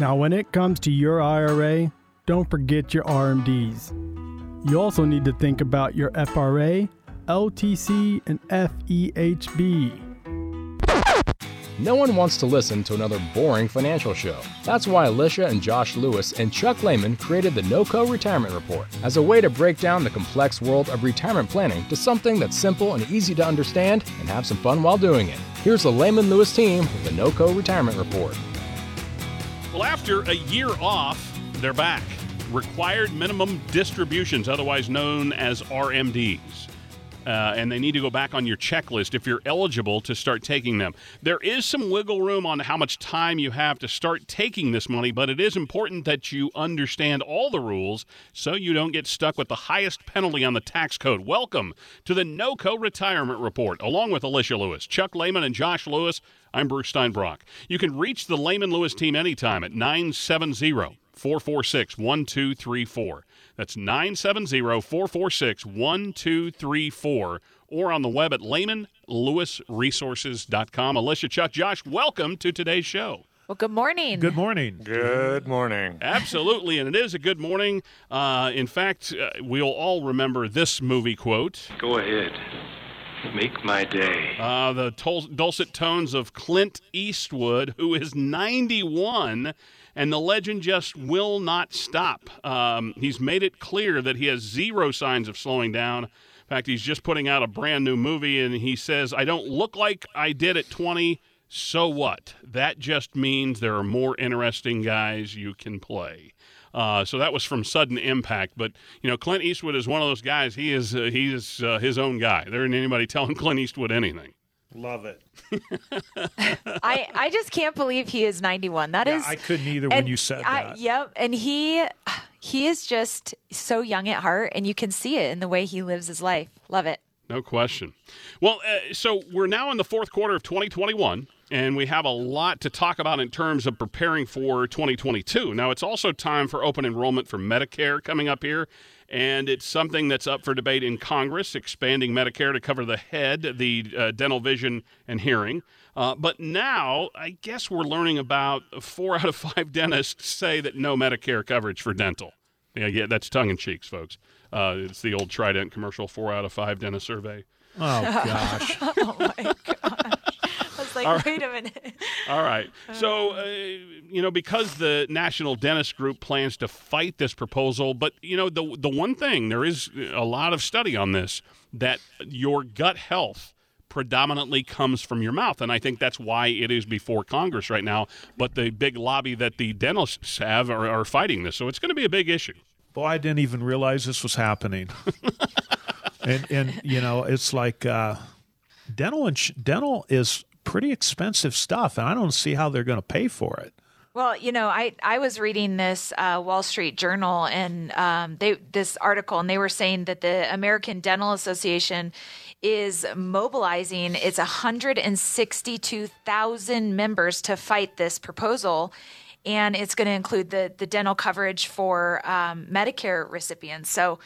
Now, when it comes to your IRA, don't forget your RMDs. You also need to think about your FRA, LTC, and FEHB. No one wants to listen to another boring financial show. That's why Alicia and Josh Lewis and Chuck Lehman created the NoCo Retirement Report as a way to break down the complex world of retirement planning to something that's simple and easy to understand and have some fun while doing it. Here's the Lehman Lewis team with the NoCo Retirement Report. Well, after a year off, they're back. Required minimum distributions, otherwise known as RMDs. Uh, and they need to go back on your checklist if you're eligible to start taking them. There is some wiggle room on how much time you have to start taking this money, but it is important that you understand all the rules so you don't get stuck with the highest penalty on the tax code. Welcome to the NOCO Retirement Report, along with Alicia Lewis, Chuck Lehman, and Josh Lewis. I'm Bruce Steinbrock. You can reach the Lehman Lewis team anytime at 970 446 1234. That's 970 446 1234 or on the web at lehmanlewisresources.com. Alicia, Chuck, Josh, welcome to today's show. Well, good morning. Good morning. Good morning. Absolutely, and it is a good morning. Uh, in fact, uh, we'll all remember this movie quote. Go ahead. Make my day. Uh, the tol- dulcet tones of Clint Eastwood, who is 91, and the legend just will not stop. Um, he's made it clear that he has zero signs of slowing down. In fact, he's just putting out a brand new movie, and he says, I don't look like I did at 20. So what? That just means there are more interesting guys you can play. Uh, so that was from Sudden Impact. But you know, Clint Eastwood is one of those guys. He is uh, he is uh, his own guy. There ain't anybody telling Clint Eastwood anything. Love it. I I just can't believe he is 91. That Yeah, is. I couldn't either when you said I- that. Yep, and he he is just so young at heart, and you can see it in the way he lives his life. Love it. No question. Well, uh, so we're now in the fourth quarter of 2021, and we have a lot to talk about in terms of preparing for 2022. Now, it's also time for open enrollment for Medicare coming up here, and it's something that's up for debate in Congress, expanding Medicare to cover the head, the uh, dental, vision, and hearing. Uh, but now, I guess we're learning about four out of five dentists say that no Medicare coverage for dental. Yeah, yeah, that's tongue in cheeks, folks. Uh, it's the old Trident commercial, four out of five dentist survey. Oh gosh. Oh my gosh! I was like, wait a minute. All right. So, uh, you know, because the National Dentist Group plans to fight this proposal, but you know, the the one thing there is a lot of study on this that your gut health predominantly comes from your mouth, and I think that's why it is before Congress right now. But the big lobby that the dentists have are, are fighting this, so it's going to be a big issue. Boy, I didn't even realize this was happening. and and you know, it's like uh, dental and dental is pretty expensive stuff, and I don't see how they're going to pay for it. Well, you know, I, I was reading this uh, Wall Street Journal and um, they this article, and they were saying that the American Dental Association is mobilizing its 162,000 members to fight this proposal, and it's going to include the the dental coverage for um, Medicare recipients. So,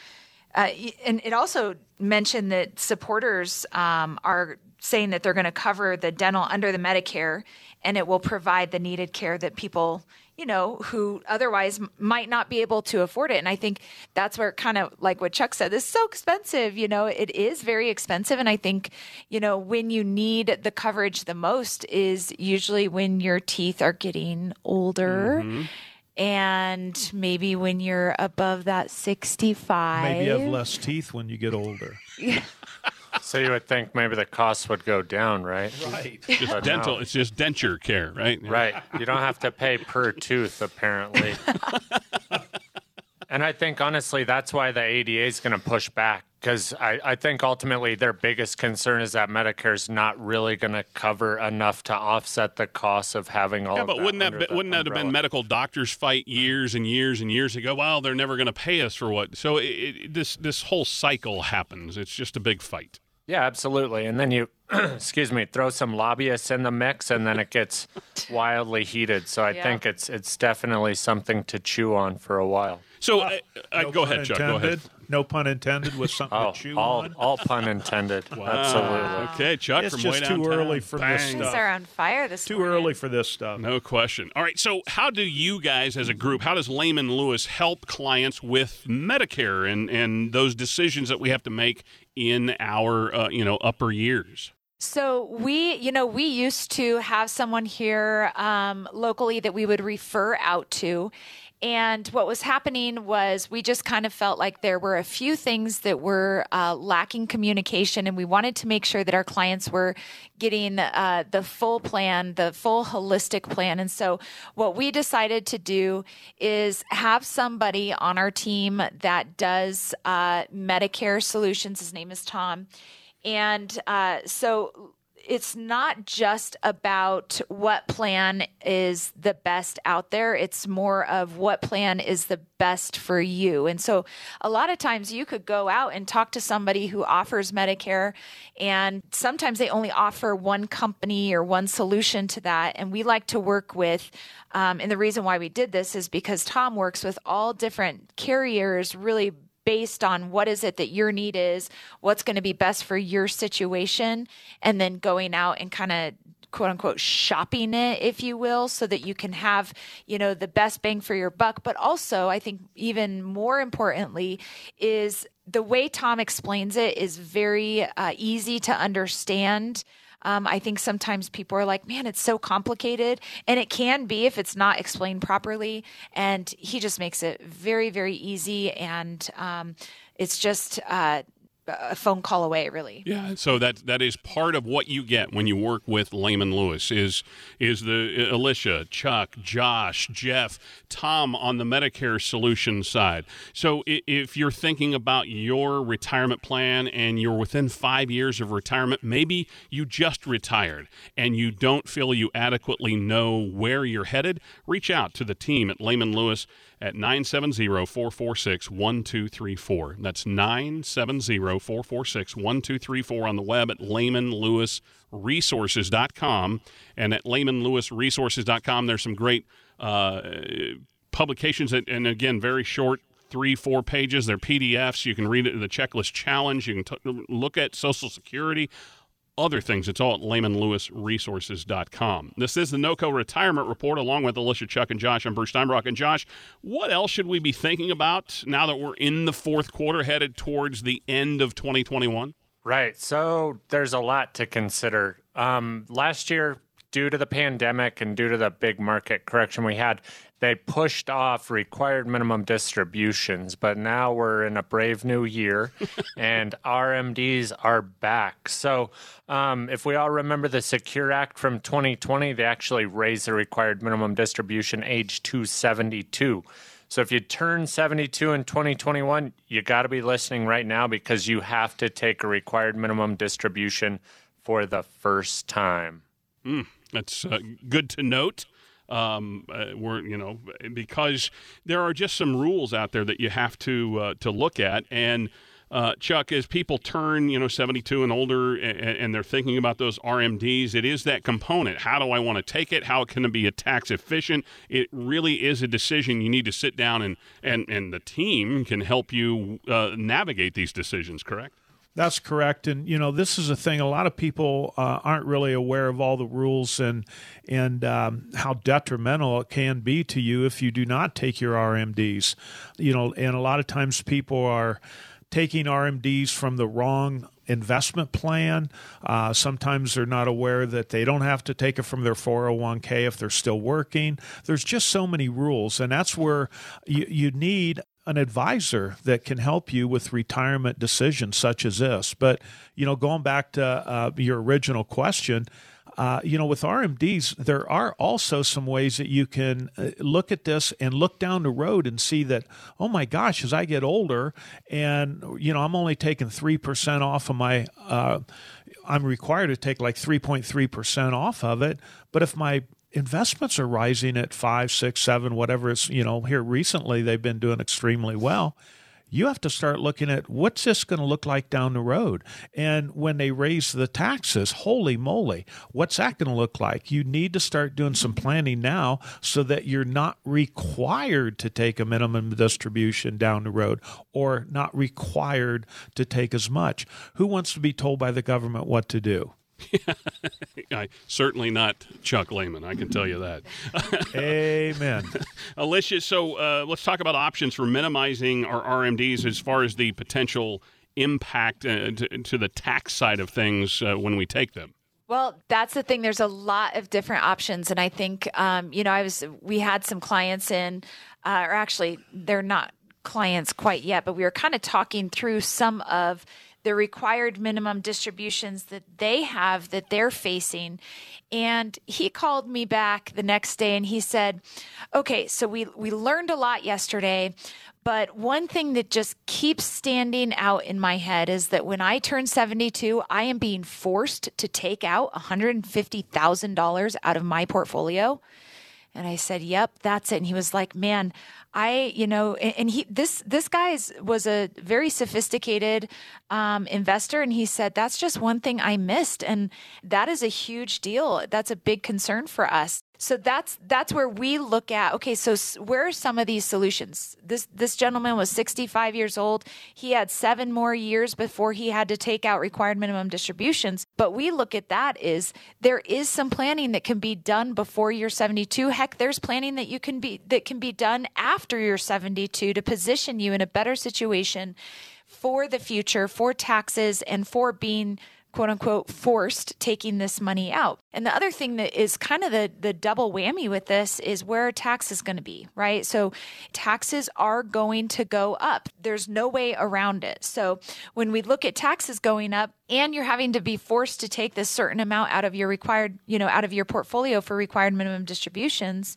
uh, and it also mentioned that supporters um, are saying that they're going to cover the dental under the Medicare and it will provide the needed care that people, you know, who otherwise might not be able to afford it. And I think that's where kind of like what Chuck said, this is so expensive, you know, it is very expensive. And I think, you know, when you need the coverage the most is usually when your teeth are getting older. Mm-hmm. And maybe when you're above that 65. Maybe you have less teeth when you get older. So you would think maybe the costs would go down, right? Right. Just But dental, no. it's just denture care, right? Right. You don't have to pay per tooth, apparently. and I think, honestly, that's why the ADA is going to push back because I, I think ultimately their biggest concern is that Medicare is not really going to cover enough to offset the cost of having all Yeah, of but that wouldn't that be, the wouldn't that have been medical doctors fight years and years and years ago? Well, they're never going to pay us for what. So it, it, this this whole cycle happens. It's just a big fight. Yeah, absolutely. And then you, excuse me, throw some lobbyists in the mix, and then it gets wildly heated. So I Yeah. think it's it's definitely something to chew on for a while. So uh, uh, No go pun ahead, Chuck. Go ahead. No pun intended with something Oh, to chew all on. all pun intended. Absolutely. Okay, Chuck It's from just way too early for this Bang. Things stuff. are on fire this Too morning. early for this stuff. No question. All right. So, how do you guys, as a group, how does Lehman Lewis help clients with Medicare and and those decisions that we have to make in our uh, you know upper years? So we, you know, we used to have someone here um, locally that we would refer out to. And what was happening was we just kind of felt like there were a few things that were uh, lacking communication, and we wanted to make sure that our clients were getting uh, the full plan, the full holistic plan. And so, what we decided to do is have somebody on our team that does uh, Medicare solutions. His name is Tom. And uh, so it's not just about what plan is the best out there. It's more of what plan is the best for you. And so a lot of times you could go out and talk to somebody who offers Medicare, and sometimes they only offer one company or one solution to that. And we like to work with, um, and the reason why we did this is because Tom works with all different carriers really based on what is it that your need is, what's going to be best for your situation, and then going out and kind of quote unquote shopping it if you will so that you can have you know the best bang for your buck. But also i think even more importantly is the way tom explains it is very uh, easy to understand um, I think sometimes people are like, man, it's so complicated. And it can be if it's not explained properly. And he just makes it very, very easy. And um, it's just uh, a phone call away, really. Yeah, so that that is part of what you get when you work with Lehman Lewis is is the uh, Alicia, Chuck, Josh, Jeff, Tom on the Medicare solution side. So if you're thinking about your retirement plan and you're within 5 years of retirement, maybe you just retired and you don't feel you adequately know where you're headed, reach out to the team at Lehman Lewis at 970-446-1234. That's 970-446-1234 on the web at lehmanlewisresources.com. And at lehmanlewisresources.com, there's some great uh, publications that, and again, very short three, four pages. They're PDFs. You can read it, in the checklist challenge. You can t- look at Social Security, other things. It's all at lehmanlewisresources.com. This is the NOCO Retirement Report, along with Alicia, Chuck, and Josh. I'm Bruce Steinbrock. And Josh, what else should we be thinking about now that we're in the fourth quarter, headed towards the end of 2021? Right. So there's a lot to consider. Um, last year, due to the pandemic and due to the big market correction we had, they pushed off required minimum distributions. But now we're in a brave new year and RMDs are back. So um, if we all remember the Secure Act from 2020, they actually raised the required minimum distribution age to 72. So if you turn 72 in 2021, you got to be listening right now because you have to take a required minimum distribution for the first time. That's uh, good to note. Um, uh, we're you know because there are just some rules out there that you have to uh, to look at and. Uh, Chuck, as people turn, you know, 72 and older, and, and they're thinking about those RMDs, it is that component. How do I want to take it? How can it be tax efficient? It really is a decision you need to sit down and and and the team can help you uh, navigate these decisions. Correct? That's correct, and you know this is a thing. A lot of people uh, aren't really aware of all the rules and and um, how detrimental it can be to you if you do not take your RMDs. You know, and a lot of times people are taking RMDs from the wrong investment plan. Uh, sometimes they're not aware that they don't have to take it from their 401k if they're still working. There's just so many rules, and that's where you, you need an advisor that can help you with retirement decisions such as this. But, you know, going back to uh, your original question, uh, you know, with RMDs, there are also some ways that you can uh, look at this and look down the road and see that, oh my gosh, as I get older and, you know, I'm only taking 3% off of my, uh, I'm required to take like 3.3% off of it. But if my investments are rising at five, six, seven, whatever it's, you know, here recently they've been doing extremely well you have to start looking at what's this going to look like down the road. And when they raise the taxes, holy moly, what's that going to look like? You need to start doing some planning now so that you're not required to take a minimum distribution down the road or not required to take as much. Who wants to be told by the government what to do? I, certainly not Chuck Lehman. I can tell you that. Amen. Alicia, so uh, let's talk about options for minimizing our RMDs as far as the potential impact uh, to, to, the tax side of things uh, when we take them. Well, that's the thing. There's a lot of different options, and I think um, you know, I was we had some clients in, uh, or actually, they're not clients quite yet, but we were kind of talking through some of the required minimum distributions that they have that they're facing. And he called me back the next day and he said, Okay, so we, we learned a lot yesterday, but one thing that just keeps standing out in my head is that when I turn 72, I am being forced to take out $150,000 out of my portfolio. And I said, "Yep, that's it." And he was like, "Man, I, you know, and he this this guy was a very sophisticated um, investor, and he said that's just one thing I missed, and that is a huge deal. That's a big concern for us. So that's that's where we look at. Okay, so where are some of these solutions? This this gentleman was 65 years old. He had seven more years before he had to take out required minimum distributions. But we look at that is there is some planning that can be done before you're 72. Heck, there's planning that you can be that can be done after you're 72 to position you in a better situation for the future, for taxes, and for being quote unquote forced taking this money out. And the other thing that is kind of the the double whammy with this is where tax is going to be, right? So taxes are going to go up. There's no way around it. So when we look at taxes going up and you're having to be forced to take this certain amount out of your required, you know, out of your portfolio for required minimum distributions,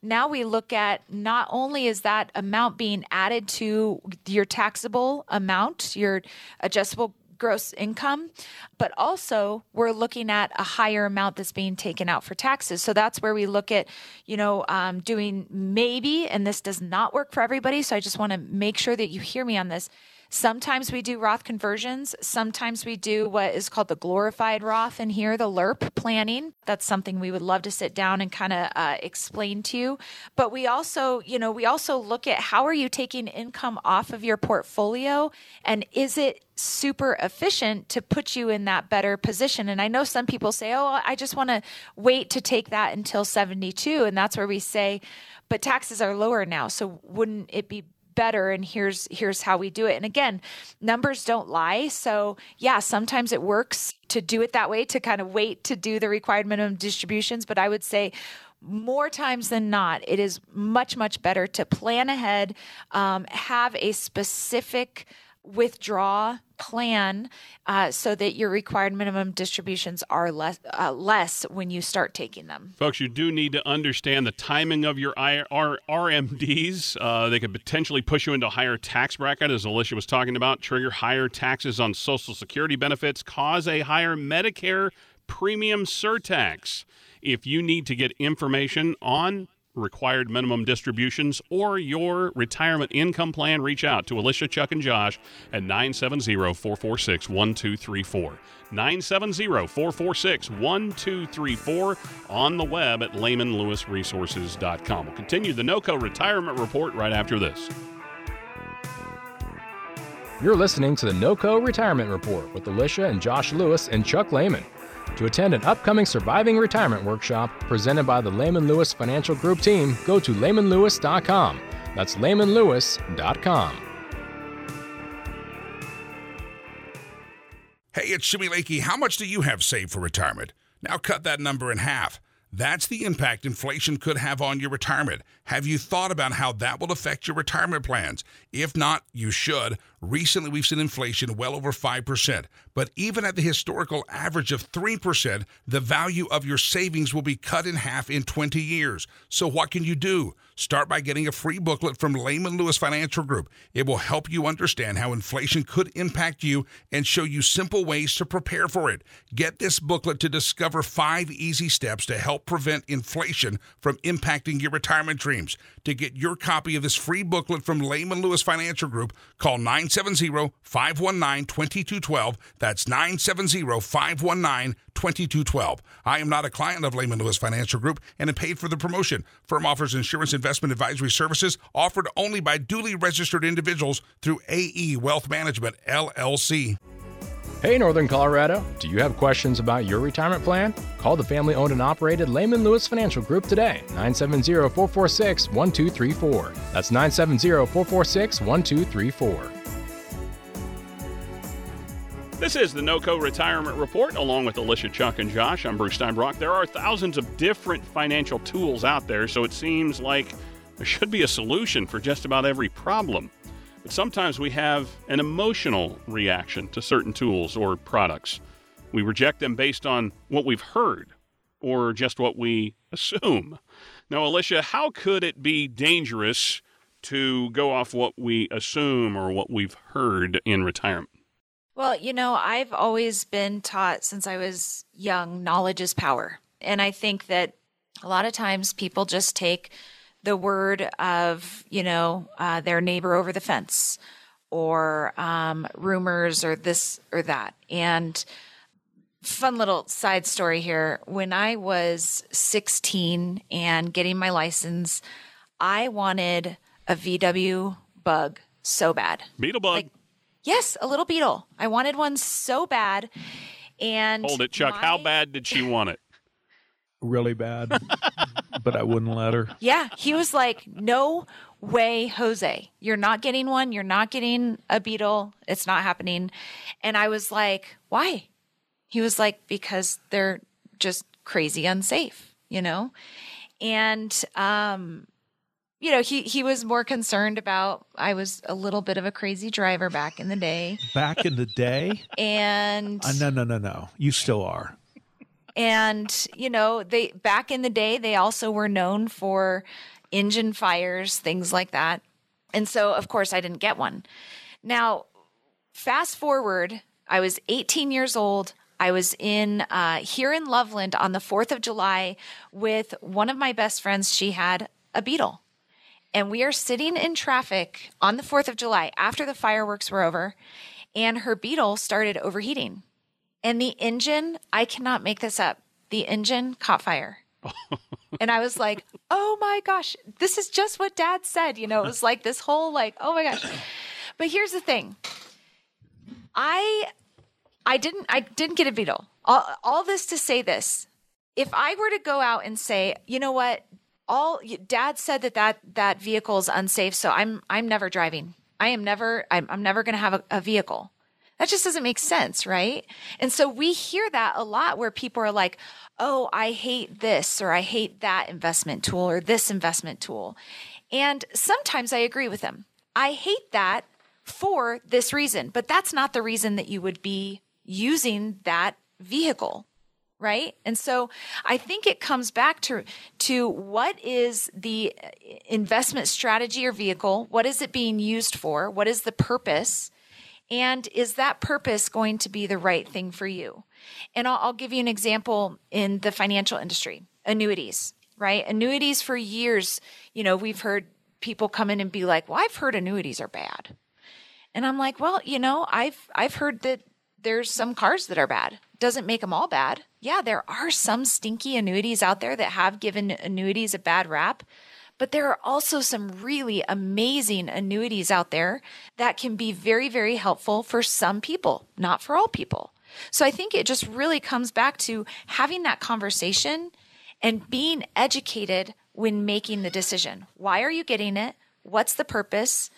now we look at not only is that amount being added to your taxable amount, your adjustable gross income, but also we're looking at a higher amount that's being taken out for taxes. So that's where we look at, you know, um, doing maybe, and this does not work for everybody. So I just want to make sure that you hear me on this Sometimes we do Roth conversions. Sometimes we do what is called the glorified Roth and here, the LIRP planning. That's something we would love to sit down and kind of uh, explain to you. But we also, you know, we also look at how are you taking income off of your portfolio and is it super efficient to put you in that better position. And I know some people say, oh, I just want to wait to take that until 72. And that's where we say, but taxes are lower now. So wouldn't it be better and here's here's how we do it. And again numbers don't lie. So yeah sometimes it works to do it that way to kind of wait to do the required minimum distributions. But i would say more times than not, it is much, much better to plan ahead, um, have a specific withdraw plan uh, so that your required minimum distributions are less uh, less when you start taking them. Folks, you do need to understand the timing of your IR- RMDs. Uh, they could potentially push you into a higher tax bracket, as Alicia was talking about, trigger higher taxes on Social Security benefits, cause a higher Medicare premium surtax. If you need to get information on required minimum distributions, or your retirement income plan, reach out to Alicia, Chuck, and Josh at 970 446 1234. 970 446 1234 on the web at lehmanlewisresources.com. We'll continue the NOCO retirement report right after this. You're listening to the NOCO Retirement Report with Alicia and Josh Lewis and Chuck Lehman. To attend an upcoming Surviving Retirement workshop presented by the Lehman Lewis Financial Group team, go to lehmanlewis.com. That's lehmanlewis.com. Hey, it's Jimmy Lakey. How much do you have saved for retirement? Now cut that number in half. That's the impact inflation could have on your retirement. Have you thought about how that will affect your retirement plans? If not, you should. Recently, we've seen inflation well over 5%, but even at the historical average of 3%, the value of your savings will be cut in half in 20 years. So, what can you do? Start by getting a free booklet from Lehman Lewis Financial Group. It will help you understand how inflation could impact you and show you simple ways to prepare for it. Get this booklet to discover five easy steps to help prevent inflation from impacting your retirement dreams. To get your copy of this free booklet from Lehman Lewis Financial Group, call 970 519 2212. That's 970 519 2212. I am not a client of Lehman Lewis Financial Group and am paid for the promotion. Firm offers insurance investment advisory services offered only by duly registered individuals through AE Wealth Management, LLC. Hey, Northern Colorado, do you have questions about your retirement plan? Call the family owned and operated Lehman Lewis Financial Group today, 970 446 1234. That's 970 446 1234. This is the NOCO Retirement Report, along with Alicia, Chuck, and Josh. I'm Bruce Steinbrock. There are thousands of different financial tools out there, so it seems like there should be a solution for just about every problem. But sometimes we have an emotional reaction to certain tools or products. We reject them based on what we've heard or just what we assume. Now, Alicia, how could it be dangerous to go off what we assume or what we've heard in retirement? Well, you know, I've always been taught since I was young knowledge is power. And I think that a lot of times people just take the word of, you know, uh, their neighbor over the fence or um, rumors or this or that. And fun little side story here when I was 16 and getting my license, I wanted a VW bug so bad. Beetle bug. Like, Yes, a little beetle. I wanted one so bad. And hold it, Chuck. my- How bad did she want it? Really bad, but I wouldn't let her. Yeah, he was like, "No way, Jose. You're not getting one. You're not getting a beetle. It's not happening." And I was like, "Why?" He was like, "Because they're just crazy unsafe, you know?" And um you know, he he was more concerned about I was a little bit of a crazy driver back in the day. Back in the day, And uh, no, no, no, no. You still are. and you know they back in the day they also were known for engine fires things like that and so of course i didn't get one now fast forward i was 18 years old i was in uh, here in loveland on the 4th of july with one of my best friends she had a beetle and we are sitting in traffic on the 4th of july after the fireworks were over and her beetle started overheating and the engine, I cannot make this up. The engine caught fire. and I was like, oh my gosh, this is just what dad said. You know, it was like this whole, like, oh my gosh. But here's the thing I. I didn't I didn't get a Beetle. All, all this to say this. If I were to go out and say, you know what, all dad said that that, that vehicle is unsafe, so I'm I'm never driving. I am never I'm, I'm never going to have a, a vehicle. That just doesn't make sense, right? And so we hear that a lot where people are like, oh, I hate this or I hate that investment tool or this investment tool. And sometimes I agree with them. I hate that for this reason, but that's not the reason that you would be using that vehicle right and so i think it comes back to to what is the uh, investment strategy or vehicle what is it being used for what is the purpose and is that purpose going to be the right thing for you? And I'll, I'll, give you an example in the financial industry annuities, right? Annuities for years, you know, we've heard people come in and be like, well, I've heard annuities are bad. And I'm like, well, you know, I've, I've heard that there's some cars that are bad. Doesn't make them all bad. Yeah, there are some stinky annuities out there that have given annuities a bad rap. But there are also some really amazing annuities out there that can be very, very helpful for some people, not for all people. So I think it just really comes back to having that conversation and being educated when making the decision. Why are you getting it? What's the purpose?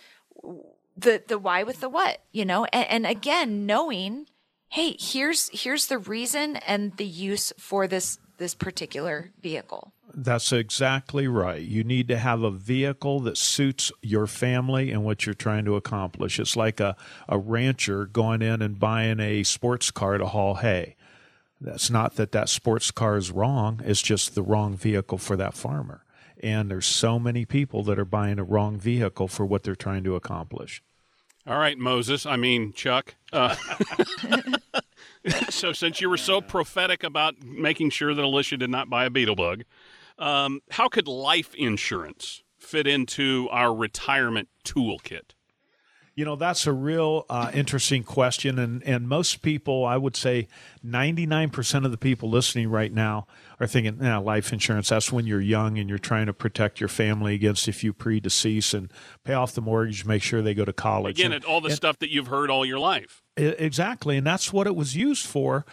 The the why with the what, you know? And, and again, knowing, hey, here's here's the reason and the use for this this particular vehicle. That's exactly right. You need to have a vehicle that suits your family and what you're trying to accomplish. It's like a, a rancher going in and buying a sports car to haul hay. That's not that that sports car is wrong, it's just the wrong vehicle for that farmer. And there's so many people that are buying a wrong vehicle for what they're trying to accomplish. All right, Moses. I mean, Chuck. Uh, so, since you were so prophetic about making sure that Alicia did not buy a beetle bug, um, how could life insurance fit into our retirement toolkit? You know, that's a real uh, interesting question. And, and most people, I would say 99% of the people listening right now are thinking, nah, life insurance, that's when you're young and you're trying to protect your family against if you predecease and pay off the mortgage, make sure they go to college. Again, and, all the and, stuff that you've heard all your life. Exactly. And that's what it was used for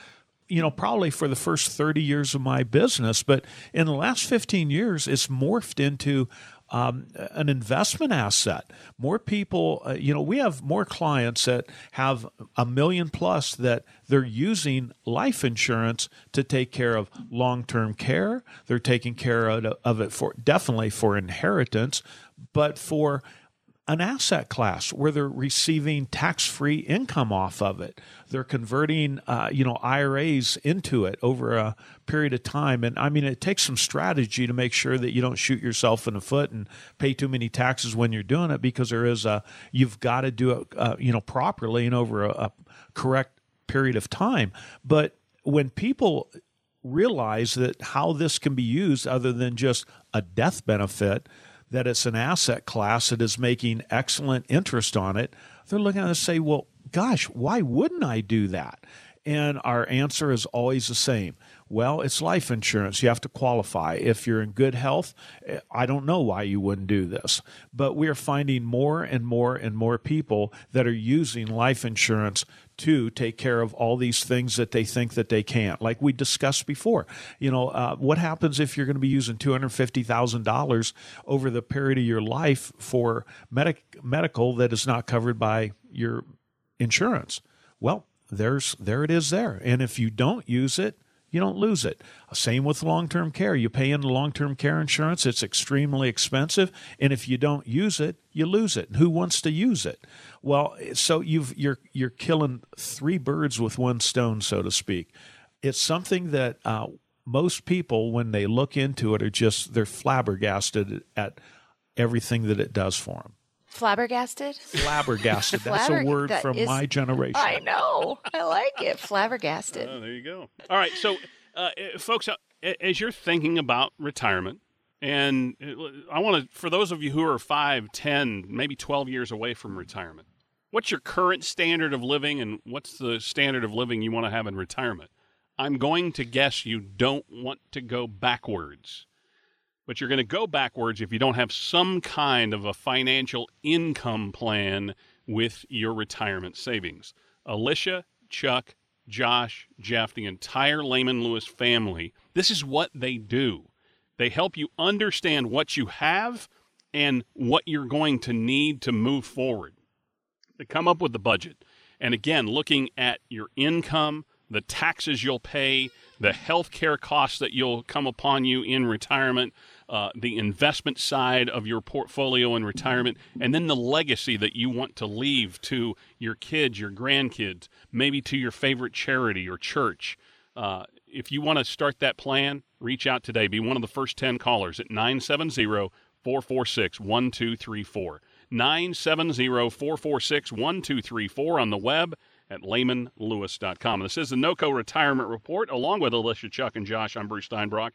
you know, probably for the first 30 years of my business. But in the last 15 years, it's morphed into um, an investment asset. More people, uh, you know, we have more clients that have a million plus that they're using life insurance to take care of long term care. They're taking care of, of it for definitely for inheritance, but for an asset class where they're receiving tax-free income off of it. They're converting, uh, you know, IRAs into it over a period of time. And I mean, it takes some strategy to make sure that you don't shoot yourself in the foot and pay too many taxes when you're doing it, because there is a you've got to do it, uh, you know, properly and over a, a correct period of time. But when people realize that how this can be used other than just a death benefit that it's an asset class that is making excellent interest on it, they're looking at it and say, well, gosh, why wouldn't I do that? And our answer is always the same. Well, it's life insurance. You have to qualify. If you're in good health, I don't know why you wouldn't do this. But we are finding more and more and more people that are using life insurance to take care of all these things that they think that they can't. Like we discussed before, you know, uh, what happens if you're going to be using two hundred fifty thousand dollars over the period of your life for medic- medical that is not covered by your insurance? Well, there's there it is there, and if you don't use it, you don't lose it. Same with long term care. You pay into long term care insurance, it's extremely expensive. And if you don't use it, you lose it. And who wants to use it? Well, so you've, you're, you're killing three birds with one stone, so to speak. It's something that uh, most people, when they look into it, are just, they're flabbergasted at everything that it does for them. Flabbergasted? Flabbergasted. That's a word that from is, my generation. I know. I like it. Flabbergasted. Oh, there you go. All right. So, uh, eh, folks, uh, as you're thinking about retirement, and uh, I want to, for those of you who are 5, 10, maybe 12 years away from retirement, what's your current standard of living and what's the standard of living you want to have in retirement? I'm going to guess you don't want to go backwards but you're going to go backwards if you don't have some kind of a financial income plan with your retirement savings. Alicia, Chuck, Josh, Jeff, the entire Lehman Lewis family, this is what they do. They help you understand what you have and what you're going to need to move forward. They come up with the budget. And again, looking at your income, the taxes you'll pay, the health care costs that you'll come upon you in retirement, uh, the investment side of your portfolio in retirement, and then the legacy that you want to leave to your kids, your grandkids, maybe to your favorite charity or church. Uh, if you want to start that plan, reach out today. Be one of the first 10 callers at 970 446 1234. 970 446 1234 on the web at lehmanlewis.com. This is the NOCO Retirement Report, along with Alicia, Chuck, and Josh. I'm Bruce Steinbrock.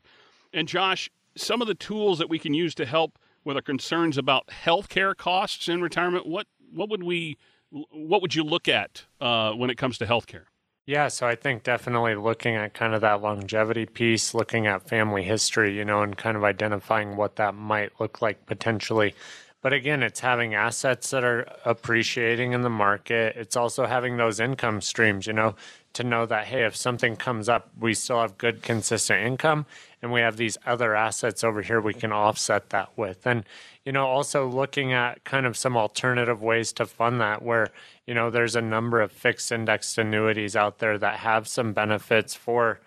And Josh, some of the tools that we can use to help with our concerns about healthcare costs in retirement. What what would we what would you look at uh, when it comes to healthcare? Yeah, so I think definitely looking at kind of that longevity piece, looking at family history, you know, and kind of identifying what that might look like potentially. But again, it's having assets that are appreciating in the market. It's also having those income streams, you know, to know that, hey, if something comes up, we still have good, consistent income and we have these other assets over here we can offset that with. And, you know, also looking at kind of some alternative ways to fund that where, you know, there's a number of fixed indexed annuities out there that have some benefits for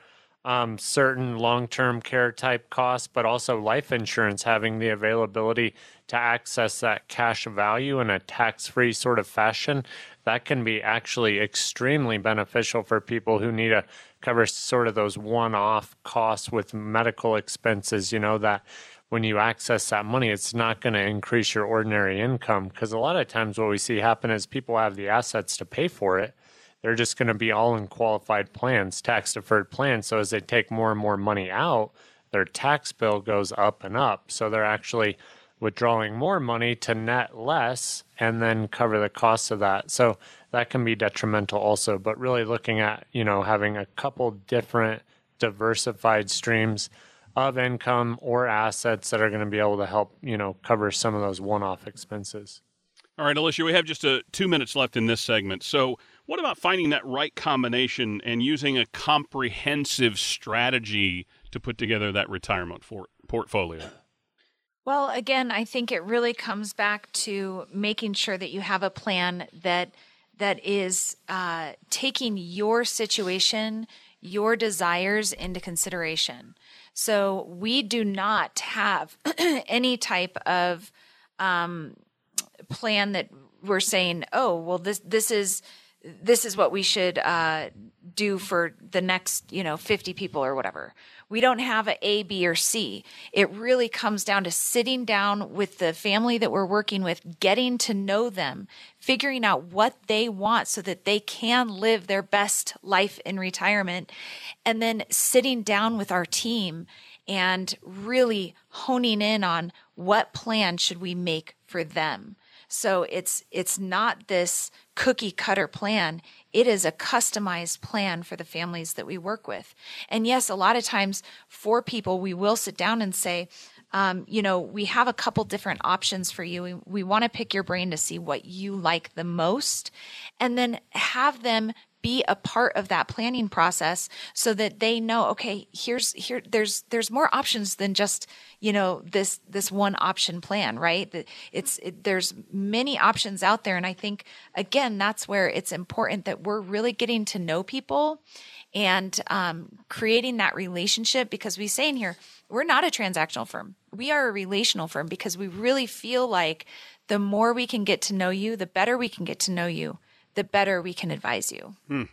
um, certain long term care type costs, but also life insurance having the availability to access that cash value in a tax free sort of fashion. That can be actually extremely beneficial for people who need to cover sort of those one off costs with medical expenses, you know, that when you access that money, it's not going to increase your ordinary income. Because a lot of times, what we see happen is people have the assets to pay for it they're just going to be all in qualified plans, tax deferred plans. So as they take more and more money out, their tax bill goes up and up. So they're actually withdrawing more money to net less and then cover the costs of that. So that can be detrimental also, but really looking at, you know, having a couple different diversified streams of income or assets that are going to be able to help, you know, cover some of those one-off expenses. All right, Alicia, we have just a, uh, 2 minutes left in this segment. So what about finding that right combination and using a comprehensive strategy to put together that retirement for, portfolio? Well, again, I think it really comes back to making sure that you have a plan that that is uh, taking your situation, your desires into consideration. So we do not have any type of um, plan that we're saying, oh, well, this this is this is what we should uh, do for the next you know 50 people or whatever we don't have a a b or c. It really comes down to sitting down with the family that we're working with getting to know them figuring out what they want so that they can live their best life in retirement and then sitting down with our team and really honing in on what plan should we make for them so it's it's not this cookie cutter plan. It is a customized plan for the families that we work with. And yes, a lot of times for people, we will sit down and say, um, you know, we have a couple different options for you. We, we want to pick your brain to see what you like the most and then have them be a part of that planning process so that they know okay here's here there's there's more options than just you know this this one option plan right? It's it, there's many options out there. And i think again that's where it's important that we're really getting to know people and um, creating that relationship because we say in here we're not a transactional firm. We are a relational firm because we really feel like the more we can get to know you the better we can get to know you the better we can advise you. Hmm.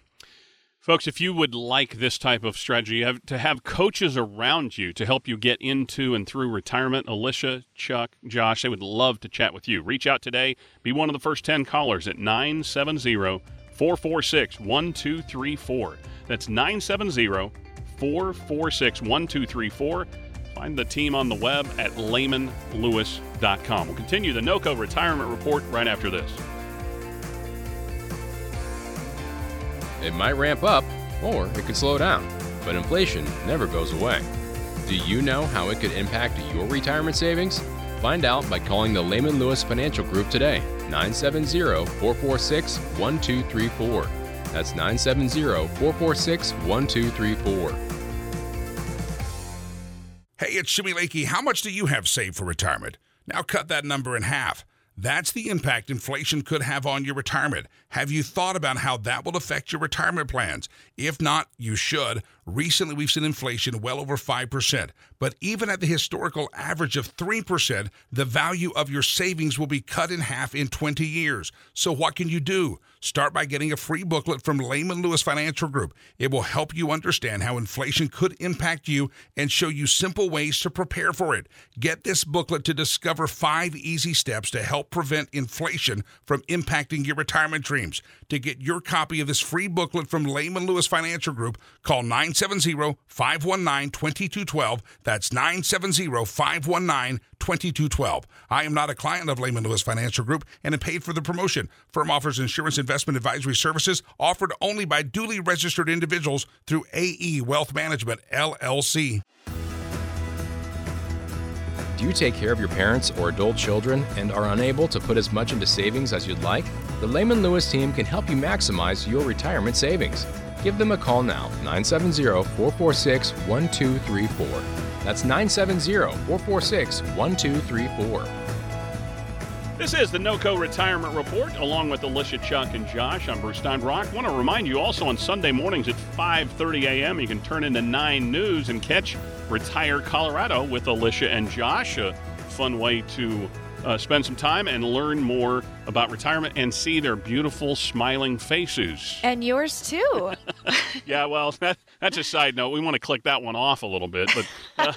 Folks, if you would like this type of strategy, have to have coaches around you to help you get into and through retirement. Alicia, Chuck, Josh, they would love to chat with you. Reach out today. Be one of the first 10 callers at 970 446 1234. That's 970 446 1234. Find the team on the web at lehmanlewis.com. We'll continue the NOCO retirement report right after this. It might ramp up, or it could slow down, but inflation never goes away. Do you know how it could impact your retirement savings? Find out by calling the Lehman Lewis Financial Group today, 970 446 1234. That's 970 446 1234. Hey, it's Jimmy Lakey. How much do you have saved for retirement? Now cut that number in half. That's the impact inflation could have on your retirement. Have you thought about how that will affect your retirement plans? If not, you should. Recently, we've seen inflation well over 5%. But even at the historical average of 3%, the value of your savings will be cut in half in 20 years. So, what can you do? Start by getting a free booklet from Lehman Lewis Financial Group. It will help you understand how inflation could impact you and show you simple ways to prepare for it. Get this booklet to discover five easy steps to help prevent inflation from impacting your retirement dreams. To get your copy of this free booklet from Lehman Lewis Financial Group, call 970 519 2212. That's 970 519 2212. I am not a client of Lehman Lewis Financial Group and am paid for the promotion. Firm offers insurance investment advisory services offered only by duly registered individuals through AE Wealth Management, LLC. Do you take care of your parents or adult children and are unable to put as much into savings as you'd like? The Lehman Lewis team can help you maximize your retirement savings. Give them a call now, 970 446 1234. That's 970 446 1234. This is the NOCO Retirement Report, along with Alicia, Chuck, and Josh. I'm Bruce Steinbrock. want to remind you also on Sunday mornings at 5.30 a.m. you can turn into 9 News and catch Retire Colorado with Alicia and Josh. A fun way to uh, spend some time and learn more about retirement and see their beautiful, smiling faces. And yours too. yeah, well, that, that's a side note. We want to click that one off a little bit, but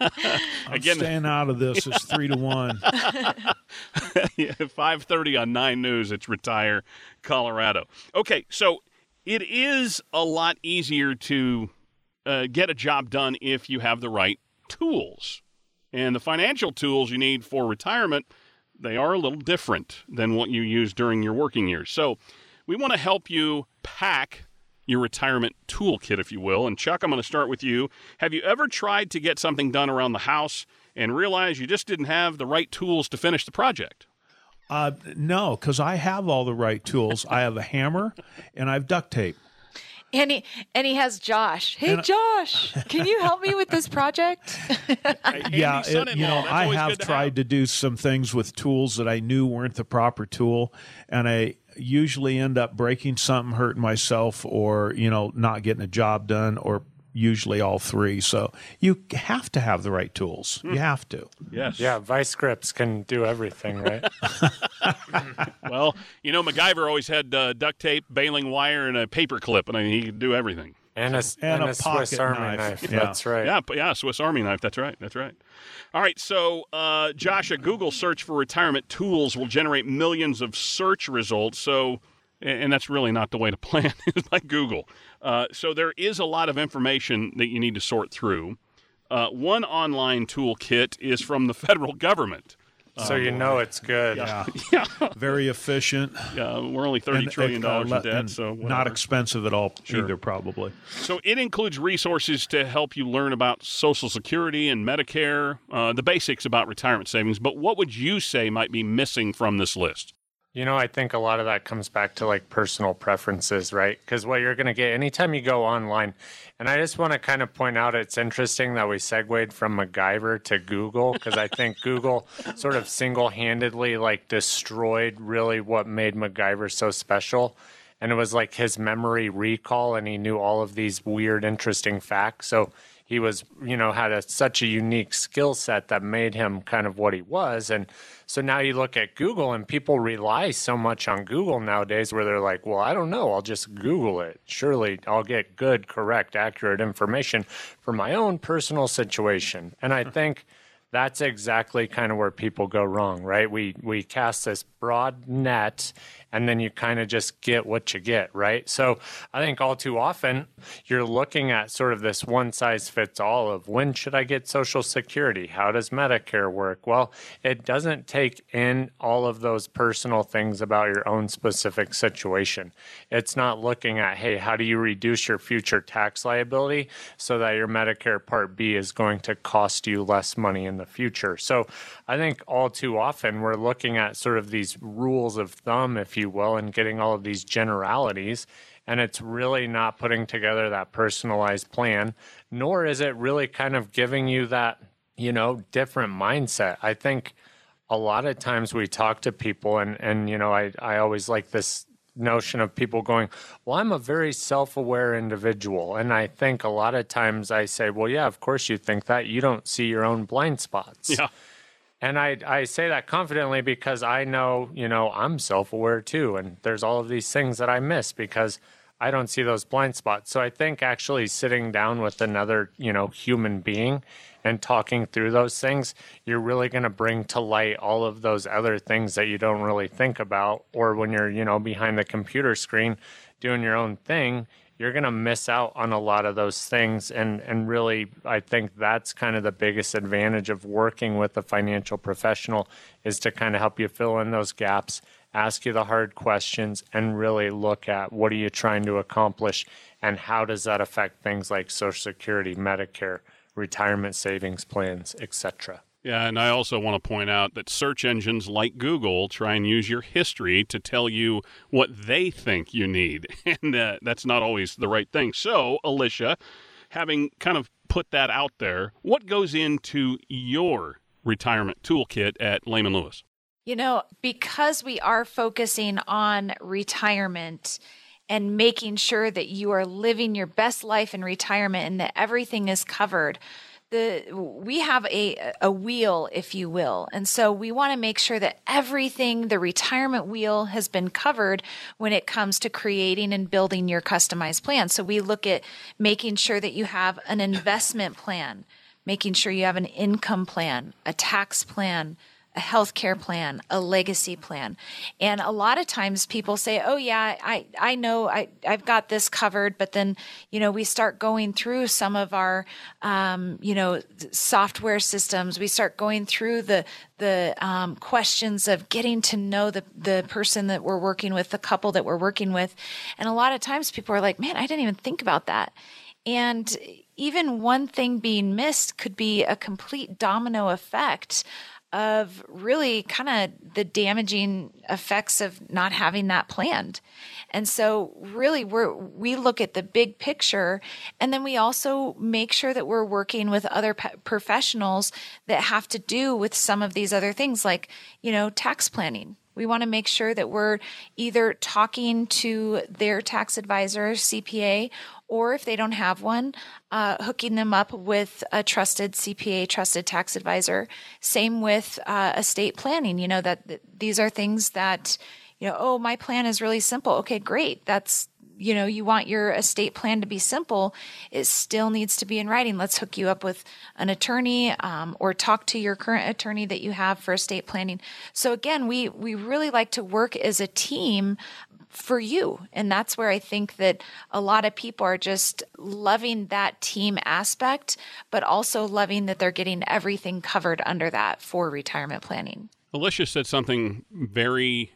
uh, again, staying out of this is three to one. Five thirty on Nine News. It's retire Colorado. Okay, so it is a lot easier to uh, get a job done if you have the right tools. And the financial tools you need for retirement, they are a little different than what you use during your working years. So we want to help you pack your retirement toolkit, if you will. And Chuck, I'm going to start with you. Have you ever tried to get something done around the house and realized you just didn't have the right tools to finish the project? Uh, no, because I have all the right tools. I have a hammer and I have duct tape. And he and he has Josh. Hey, and, Josh, can you help me with this project? yeah, it, you know, I have to tried have. to do some things with tools that I knew weren't the proper tool, and I usually end up breaking something, hurting myself, or you know, not getting a job done, or usually all three. So you have to have the right tools. You hmm. have to. Yes. Yeah, vice grips can do everything, right? well, you know, MacGyver always had uh, duct tape, baling wire, and a paper clip, and I mean, he could do everything. And a, and, and a, a Swiss Army knife. knife. Yeah. That's right. Yeah, yeah, Swiss Army knife. That's right. That's right. All right. So, uh, Josh, a Google search for retirement tools will generate millions of search results. So, and that's really not the way to plan It's by Google. Uh, so there is a lot of information that you need to sort through. Uh, one online toolkit is from the federal government. So you know it's good. Yeah, yeah. very efficient. Yeah, we're only thirty and, trillion dollars uh, in debt, so whatever. not expensive at all sure. either, probably. So it includes resources to help you learn about Social Security and Medicare, uh, the basics about retirement savings. But what would you say might be missing from this list? You know, I think a lot of that comes back to like personal preferences, right? Because what you're going to get anytime you go online, and I just want to kind of point out it's interesting that we segued from MacGyver to Google because I think Google sort of single handedly like destroyed really what made MacGyver so special. And it was like his memory recall, and he knew all of these weird, interesting facts. So he was, you know, had a, such a unique skill set that made him kind of what he was. And so now you look at Google and people rely so much on Google nowadays where they're like, well, I don't know. I'll just Google it. Surely I'll get good, correct, accurate information for my own personal situation. And I think that's exactly kind of where people go wrong, right? We, we cast this broad net and then you kind of just get what you get, right? So I think all too often you're looking at sort of this one size fits all of when should I get Social Security? How does Medicare work? Well, it doesn't take in all of those personal things about your own specific situation. It's not looking at, hey, how do you reduce your future tax liability so that your Medicare Part B is going to cost you less money in the future? So I think all too often we're looking at sort of these rules of thumb, if you will, and getting all of these generalities. And it's really not putting together that personalized plan, nor is it really kind of giving you that, you know, different mindset. I think a lot of times we talk to people, and, and you know, I, I always like this notion of people going, Well, I'm a very self aware individual. And I think a lot of times I say, Well, yeah, of course you think that. You don't see your own blind spots. Yeah. And I, I say that confidently because I know, you know, I'm self aware too. And there's all of these things that I miss because I don't see those blind spots. So I think actually sitting down with another, you know, human being and talking through those things, you're really going to bring to light all of those other things that you don't really think about. Or when you're, you know, behind the computer screen doing your own thing, you're going to miss out on a lot of those things. And and really I think that's kind of the biggest advantage of working with a financial professional is to kind of help you fill in those gaps ask you the hard questions and really look at what are you trying to accomplish and how does that affect things like social security medicare retirement savings plans etc yeah, and I also want to point out that search engines like Google try and use your history to tell you what they think you need, and uh, that's not always the right thing. So, Alicia, having kind of put that out there, what goes into your retirement toolkit at Lehman Lewis? You know, because we are focusing on retirement and making sure that you are living your best life in retirement and that everything is covered. The we have a a wheel if you will. And so we want to make sure that everything the retirement wheel has been covered when it comes to creating and building your customized plan. So we look at making sure that you have an investment plan, making sure you have an income plan, a tax plan, a healthcare plan, a legacy plan. And a lot of times people say, "Oh yeah, I I know I I've got this covered," but then you know we start going through some of our um, you know software systems. We start going through the the um, questions of getting to know the the person that we're working with, the couple that we're working with, and a lot of times people are like, "Man, I didn't even think about that." And even one thing being missed could be a complete domino effect of really kind of the damaging effects of not having that planned. And so really we're we look at the big picture and then we also make sure that we're working with other pe- professionals that have to do with some of these other things like, you know, tax planning. We want to make sure that we're either talking to their tax advisor, CPA, or if they don't have one, uh, hooking them up with a trusted CPA, trusted tax advisor. Same with uh, estate planning. You know that, that these are things that you know. Oh, my plan is really simple. Okay, great. That's you know you want your estate plan to be simple it still needs to be in writing let's hook you up with an attorney um, or talk to your current attorney that you have for estate planning so again we we really like to work as a team for you. And that's where I think that a lot of people are just loving that team aspect, but also loving that they're getting everything covered under that for retirement planning. Alicia said something very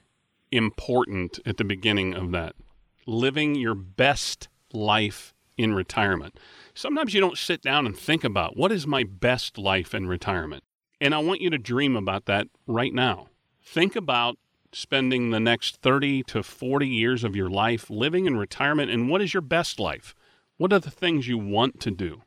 important at the beginning of that living your best life in retirement. Sometimes you don't sit down and think about what is my best life in retirement. And I want you to dream about that right now. Think about spending the next 30 to 40 years of your life living in retirement and what is your best life? What are the things you want to do?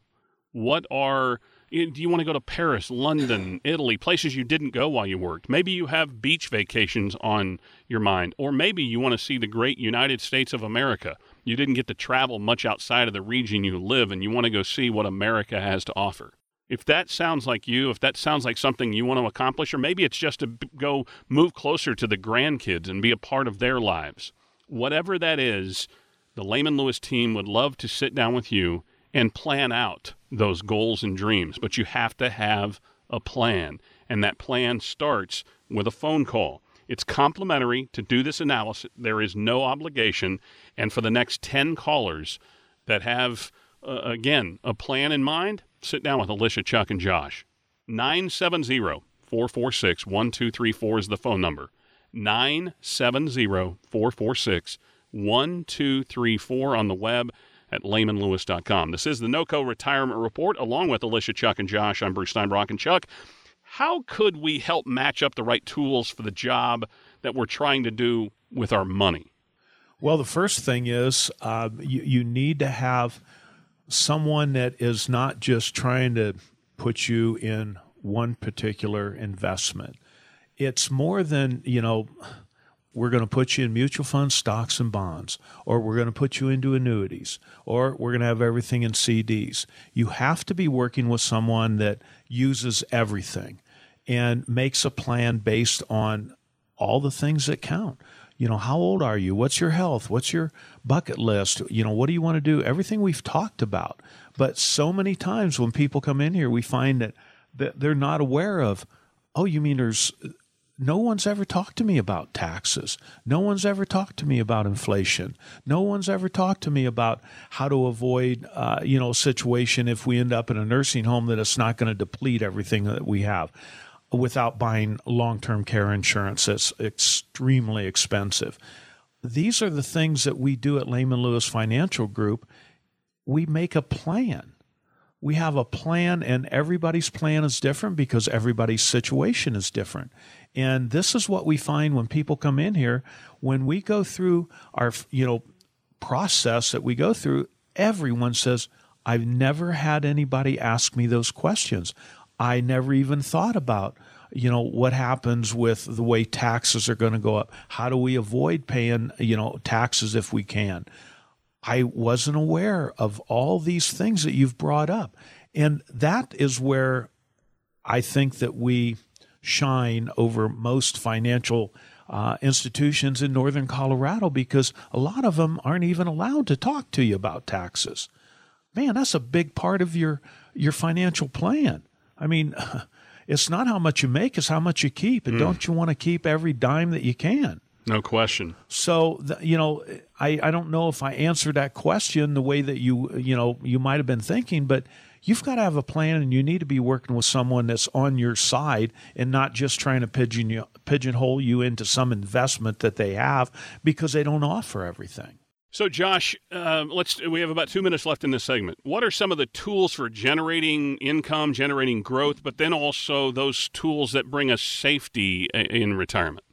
What are do you want to go to Paris, London, Italy, places you didn't go while you worked? Maybe you have beach vacations on your mind, or maybe you want to see the great United States of America. You didn't get to travel much outside of the region you live, and you want to go see what America has to offer if that sounds like you, if that sounds like something you want to accomplish, or maybe it's just to go move closer to the grandkids and be a part of their lives, whatever that is, the Lehman Lewis team would love to sit down with you and plan out those goals and dreams. But you have to have a plan, and that plan starts with a phone call. It's complimentary to do this analysis. There is no obligation. And for the next 10 callers that have, uh, again, a plan in mind, sit down with Alicia, Chuck, and Josh. 970 446 1234 is the phone number. 970 446 1234 on the web at lehmanlewis.com. This is the NOCO Retirement Report along with Alicia, Chuck, and Josh. I'm Bruce Steinbrock. And Chuck, how could we help match up the right tools for the job that we're trying to do with our money? Well, the first thing is uh, you, you need to have – someone that is not just trying to put you in one particular investment. It's more than, you know, we're going to put you in mutual funds, stocks, and bonds, or we're going to put you into annuities, or we're going to have everything in CDs. You have to be working with someone that uses everything and makes a plan based on all the things that count you know, how old are you? What's your health? What's your bucket list? You know, what do you want to do? Everything we've talked about. But so many times when people come in here, we find that, that they're not aware of, oh, you mean there's no one's ever talked to me about taxes. No one's ever talked to me about inflation. No one's ever talked to me about how to avoid, uh, you know, a situation if we end up in a nursing home that it's not going to deplete everything that we have without buying long term care insurance that's extremely expensive. These are the things that we do at Lehman Lewis Financial Group. We make a plan. We have a plan, and everybody's plan is different because everybody's situation is different. And this is what we find when people come in here. When we go through our, you know, process that we go through, everyone says, I've never had anybody ask me those questions. I never even thought about you know what happens with the way taxes are going to go up how do we avoid paying you know taxes if we can i wasn't aware of all these things that you've brought up and that is where i think that we shine over most financial uh, institutions in northern Colorado because a lot of them aren't even allowed to talk to you about taxes. Man, that's a big part of your your financial plan. I mean, it's not how much you make; it's how much you keep. And mm. don't you want to keep every dime that you can? No question. So, you know, I, I don't know if I answered that question the way that you, you know, you might have been thinking, but you've got to have a plan and you need to be working with someone that's on your side and not just trying to pigeon you, pigeonhole you into some investment that they have because they don't offer everything. So, Josh, uh, let's. We have about two minutes left in this segment. What are some of the tools for generating income, generating growth, but then also those tools that bring us safety in retirement?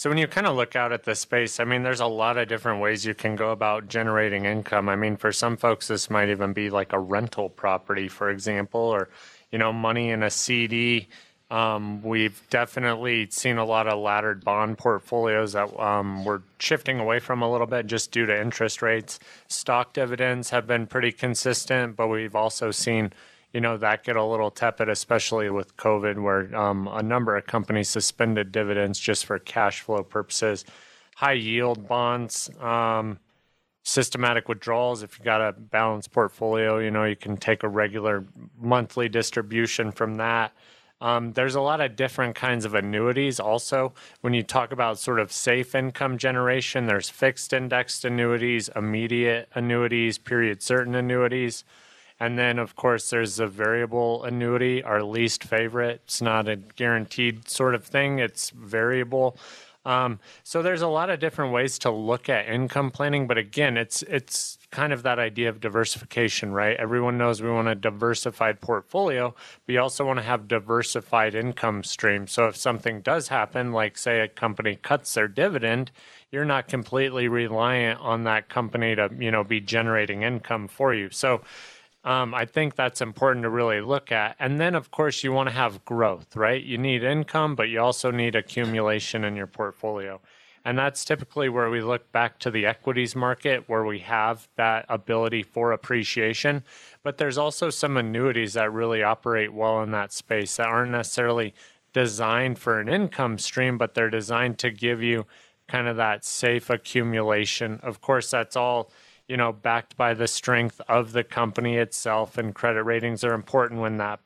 So when you kind of look out at the space, I mean, there's a lot of different ways you can go about generating income. I mean, for some folks, this might even be like a rental property, for example, or you know, money in a CD. Um, we've definitely seen a lot of laddered bond portfolios that um, we're shifting away from a little bit just due to interest rates. Stock dividends have been pretty consistent, but we've also seen you know that get a little tepid, especially with COVID, where um, a number of companies suspended dividends just for cash flow purposes. High yield bonds, um, systematic withdrawals. If you got a balanced portfolio, you know you can take a regular monthly distribution from that. Um, there's a lot of different kinds of annuities. Also, when you talk about sort of safe income generation, there's fixed indexed annuities, immediate annuities, period certain annuities. And then, of course, there's a variable annuity, our least favorite. It's not a guaranteed sort of thing, it's variable. Um, so there's a lot of different ways to look at income planning, but again, it's it's kind of that idea of diversification, right? Everyone knows we want a diversified portfolio, but you also want to have diversified income streams. So if something does happen, like say a company cuts their dividend, you're not completely reliant on that company to, you know, be generating income for you. So um, I think that's important to really look at. And then, of course, you want to have growth, right? You need income, but you also need accumulation in your portfolio. And that's typically where we look back to the equities market, where we have that ability for appreciation. But there's also some annuities that really operate well in that space that aren't necessarily designed for an income stream, but they're designed to give you kind of that safe accumulation. Of course, that's all you know, backed by the strength of the company itself, and credit ratings are important when that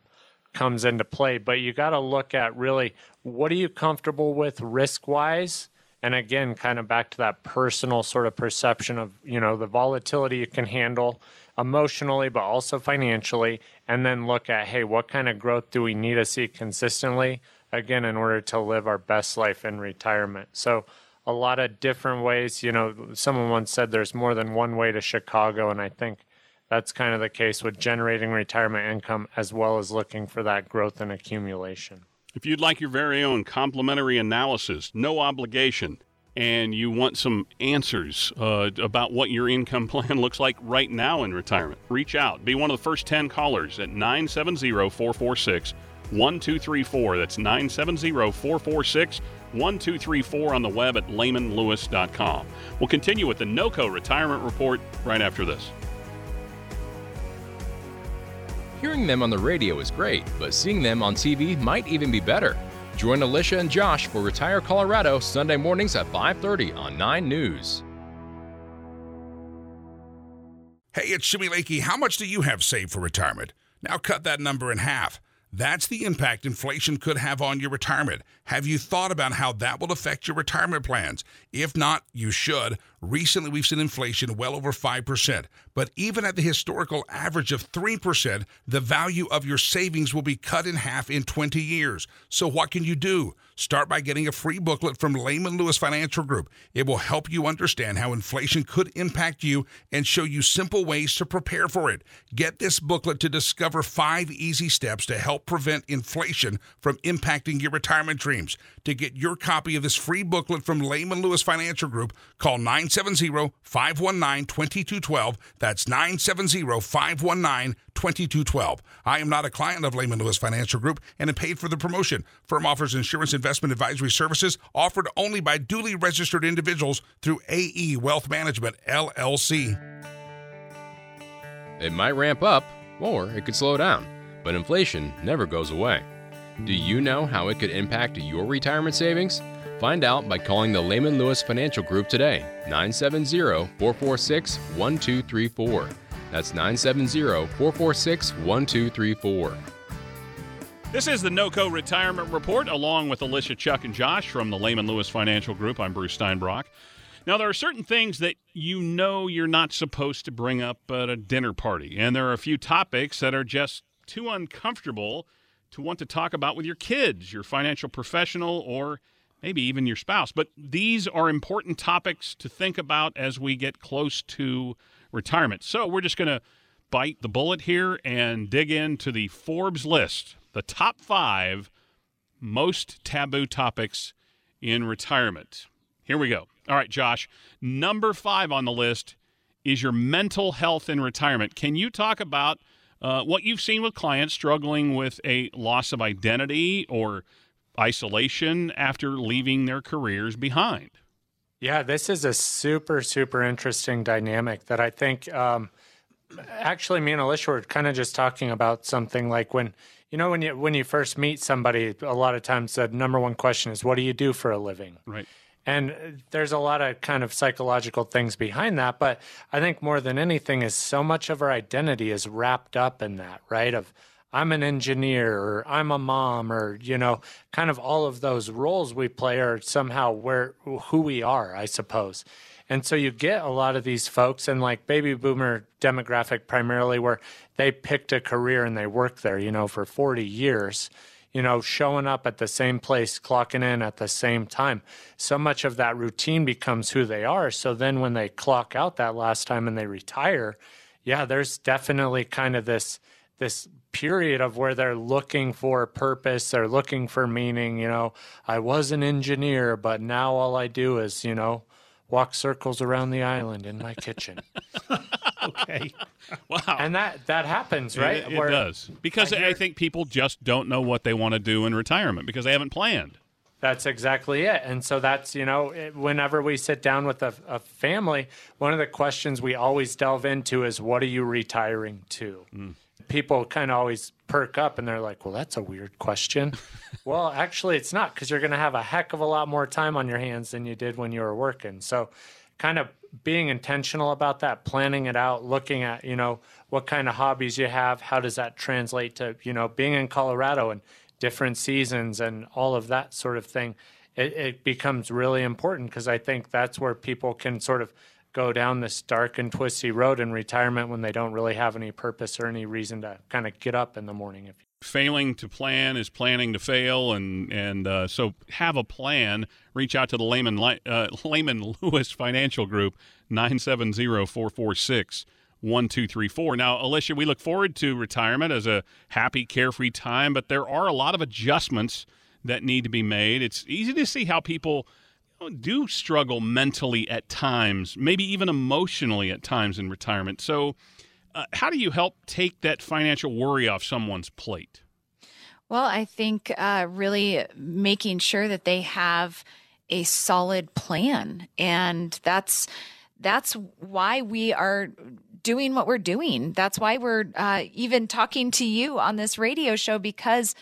comes into play. But you got to look at really what are you comfortable with risk wise? And again, kind of back to that personal sort of perception of, you know, the volatility you can handle emotionally, but also financially. And then look at, hey, what kind of growth do we need to see consistently, again, in order to live our best life in retirement? So, a lot of different ways. You know, someone once said there's more than one way to Chicago, and I think that's kind of the case with generating retirement income as well as looking for that growth and accumulation. If you'd like your very own complimentary analysis, no obligation, and you want some answers uh, about what your income plan looks like right now in retirement, reach out. Be one of the first 10 callers at 970 446 1234. That's 970 446 1234 on the web at lehmanlewis.com. We'll continue with the NOCO Retirement Report right after this. Hearing them on the radio is great, but seeing them on TV might even be better. Join Alicia and Josh for Retire Colorado Sunday mornings at 5:30 on 9 News. Hey, it's Jimmy Lakey. How much do you have saved for retirement? Now cut that number in half. That's the impact inflation could have on your retirement. Have you thought about how that will affect your retirement plans? If not, you should. Recently, we've seen inflation well over 5%, but even at the historical average of 3%, the value of your savings will be cut in half in 20 years. So, what can you do? Start by getting a free booklet from Lehman Lewis Financial Group. It will help you understand how inflation could impact you and show you simple ways to prepare for it. Get this booklet to discover five easy steps to help prevent inflation from impacting your retirement dreams. To get your copy of this free booklet from Lehman Lewis Financial Group, call 970 519 2212. That's 970 519 2212. I am not a client of Lehman Lewis Financial Group and am paid for the promotion. Firm offers insurance investment advisory services offered only by duly registered individuals through AE Wealth Management, LLC. It might ramp up, or it could slow down, but inflation never goes away. Do you know how it could impact your retirement savings? Find out by calling the Lehman Lewis Financial Group today, 970 446 1234. That's 970 446 1234. This is the NOCO Retirement Report, along with Alicia, Chuck, and Josh from the Lehman Lewis Financial Group. I'm Bruce Steinbrock. Now, there are certain things that you know you're not supposed to bring up at a dinner party, and there are a few topics that are just too uncomfortable to want to talk about with your kids, your financial professional, or maybe even your spouse. But these are important topics to think about as we get close to retirement. So we're just going to bite the bullet here and dig into the Forbes list, the top five most taboo topics in retirement. Here we go. All right, Josh. Number five on the list is your mental health in retirement. Can you talk about uh, what you've seen with clients struggling with a loss of identity or isolation after leaving their careers behind? Yeah, this is a super, super interesting dynamic that I think um, actually me and Alicia were kind of just talking about something like when you know when you when you first meet somebody, a lot of times the number one question is, "What do you do for a living?" Right. And there's a lot of kind of psychological things behind that, but I think more than anything is so much of our identity is wrapped up in that, right? Of I'm an engineer or I'm a mom or you know kind of all of those roles we play are somehow where who we are I suppose. And so you get a lot of these folks and like baby boomer demographic primarily where they picked a career and they worked there, you know, for 40 years, you know, showing up at the same place, clocking in at the same time. So much of that routine becomes who they are. So then when they clock out that last time and they retire, yeah, there's definitely kind of this this period of where they're looking for purpose, they're looking for meaning. You know, I was an engineer, but now all I do is, you know, walk circles around the island in my kitchen. okay. Wow. And that that happens, right? It, it does. Because I, hear, I, think people just don't know what they want to do in retirement because they haven't planned. That's exactly it. And so that's, you know, whenever we sit down with a, a, family, one of the questions we always delve into is what are you retiring to? Mm people kind of always perk up and they're like, well, that's a weird question. well, actually, it's not because you're going to have a heck of a lot more time on your hands than you did when you were working. So, kind of being intentional about that, planning it out, looking at, you know, what kind of hobbies you have, how does that translate to, you know, being in Colorado and different seasons and all of that sort of thing. It, it becomes really important because I think that's where people can sort of go down this dark and twisty road in retirement when they don't really have any purpose or any reason to kind of get up in the morning. If failing to plan is planning to fail, and and uh, so have a plan. Reach out to the Lehman uh, Lehman Lewis Financial Group 970-446 1234. Now, Alicia, we look forward to retirement as a happy, carefree time, but there are a lot of adjustments that need to be made. It's easy to see how people do struggle mentally at times, maybe even emotionally at times in retirement. So, uh, how do you help take that financial worry off someone's plate? Well, I think uh, really making sure that they have a solid plan, and that's that's why we are doing what we're doing. That's why we're uh, even talking to you on this radio show because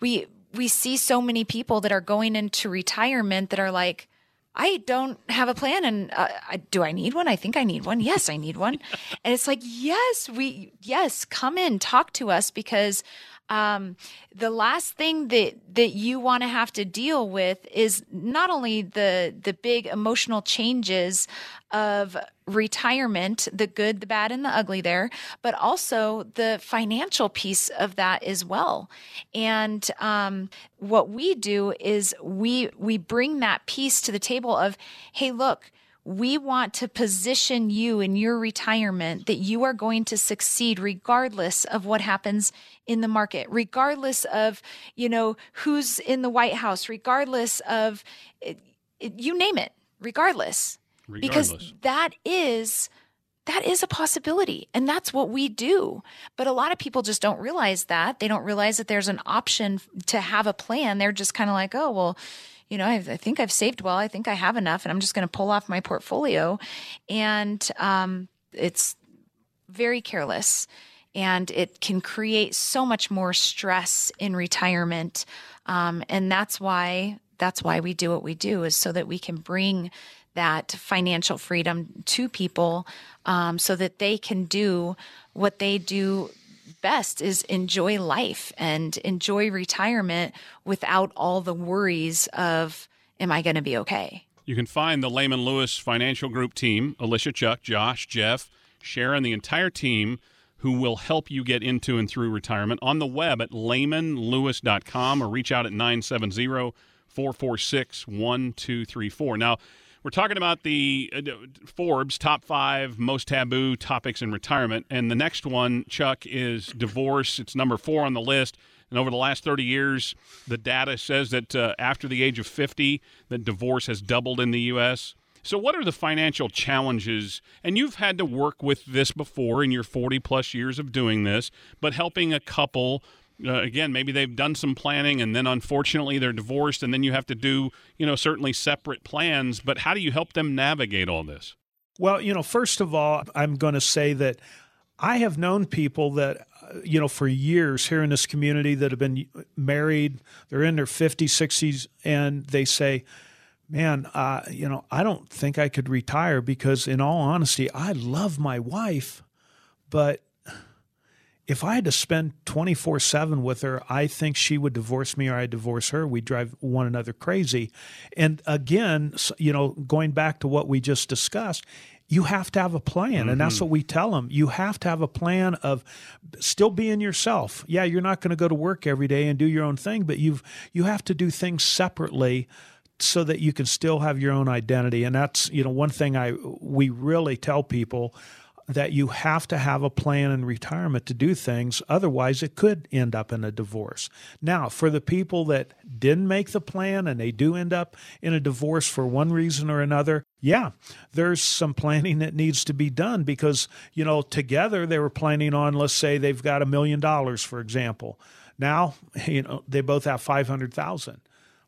we we see so many people that are going into retirement that are like, I don't have a plan. And uh, do I need one? I think I need one. Yes, I need one. and it's like, yes, we, yes, come in, talk to us because um, the last thing that that you want to have to deal with is not only the the big emotional changes of retirement, the good, the bad, and the ugly there, but also the financial piece of that as well. And um, what we do is we we bring that piece to the table of, hey, look we want to position you in your retirement that you are going to succeed regardless of what happens in the market, regardless of, you know, who's in the White House, regardless of it, it, you name it, regardless. regardless. Because that is that is a possibility. And that's what we do. But a lot of people just don't realize that. They don't realize that there's an option to have a plan. They're just kind of like, oh, well, you know, I, I, think I've saved well. I think I have enough, and I'm just going to pull off my portfolio. And um, it's very careless and it can create so much more stress in retirement. Um, and that's why that's why we do what we do is so that we can bring that financial freedom to people um, so that they can do what they do best is enjoy life and enjoy retirement without all the worries of am i going to be okay? You can find the lehman lewis financial group team alicia chuck josh jeff sharon the entire team who will help you get into and through retirement on the web at lehmanlewis.com or reach out at 970 446 1234 now we're talking about the uh, Forbes top five most taboo topics in retirement. And the next one, Chuck, is divorce. It's number four on the list. And over the last 30 years, the data says that uh, after the age of 50, that divorce has doubled in the U.S. So, what are the financial challenges? And you've had to work with this before in your 40 plus years of doing this, but helping a couple uh, again, maybe they've done some planning and then unfortunately they're divorced and then you have to do, you know, certainly separate plans. But how do you help them navigate all this? Well, you know, first of all, I'm going to say that I have known people that, uh, you know, for years here in this community that have been married, they're in their 50s, 60s, and they say, man, uh, you know, I don't think I could retire because, in all honesty, I love my wife, but if I had to spend 24 7 with her, I think she would divorce me or I'd divorce her. We'd drive one another crazy. And again, you know, going back to what we just discussed, you have to have a plan. Mm-hmm. And that's mm-hmm. what we tell them. You have to have a plan of still being yourself. Yeah, you're not going to go to work every day and do your own thing, but you've, you have to do things separately so that you can still have your own identity. And that's, you know, one thing I, we really tell people that you have to have a plan in retirement to do things. Otherwise, it could end up in a divorce. Now, for the people that didn't make the plan and they do end up in a divorce for one reason or another, yeah, there's some planning that needs to be done because, you know, together they were planning on, let's say they've got a million dollars, for example. Now, you know, they both have 500,000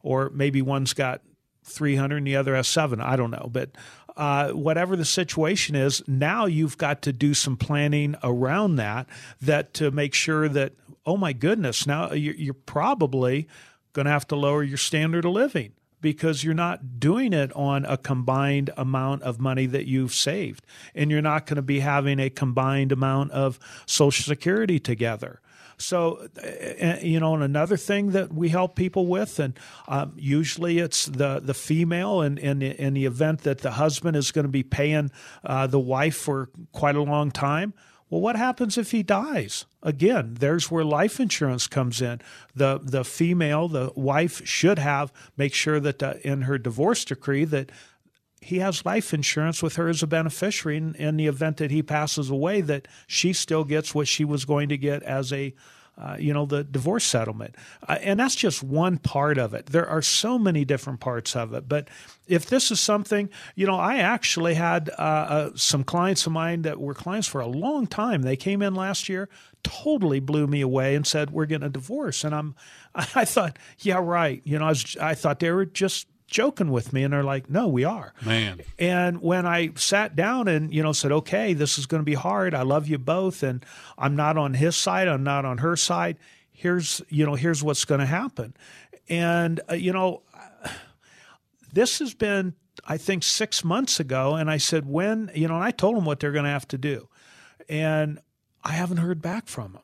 or maybe one's got 300 and the other has seven. I don't know. But uh, whatever the situation is, now you've got to do some planning around that, that to make sure that, oh my goodness, now you're probably going to have to lower your standard of living because you're not doing it on a combined amount of money that you've saved. And you're not going to be having a combined amount of Social Security together. So, uh, you know, and another thing that we help people with, and um, usually it's the the female, and in, in, in, the event that the husband is going to be paying uh, the wife for quite a long time. Well, what happens if he dies? Again, there's where life insurance comes in. The the female, the wife should have make sure that the, in her divorce decree that he has life insurance with her as a beneficiary in, in, the event that he passes away that she still gets what she was going to get as a uh, you know the divorce settlement. Uh, and that's just one part of it. There are so many different parts of it. But if this is something you know i actually had uh, uh some clients of mine that were clients for a long time. They came in last year totally blew me away and said we're getting a divorce. And i'm i thought yeah right. You know i, was, I thought they were just joking with me and they're like no we are. Man. And when i sat down and you know said okay this is going to be hard. I love you both and i'm not on his side i'm not on her side. Here's you know here's what's going to happen. And uh, you know this has been i think 6 months ago and i said when you know and i told them what they're going to have to do. And i haven't heard back from them.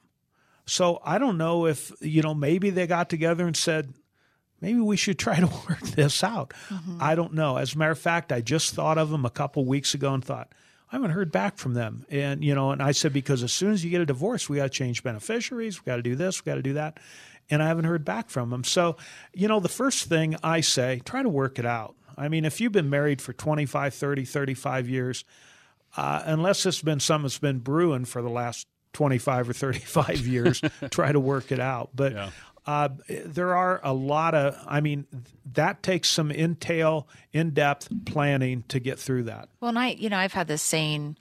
So i don't know if you know maybe they got together and said maybe we should try to work this out. Mm-hmm. I don't know. As a matter of fact, I just thought of them a couple weeks ago and thought, I haven't heard back from them. And, you know, and I said, because as soon as you get a divorce, we got to change beneficiaries, we got to do this, we got to do that. And I haven't heard back from them. So, you know, the first thing I say, try to work it out. I mean, if you've been married for 25, 30, 35 years, uh, unless it's been something that's been brewing for the last 25 or 35 years, try to work it out. But yeah. Uh, there are a lot of, I mean, that takes some entail, in depth planning to get through that. Well, and I, you know, I've had this saying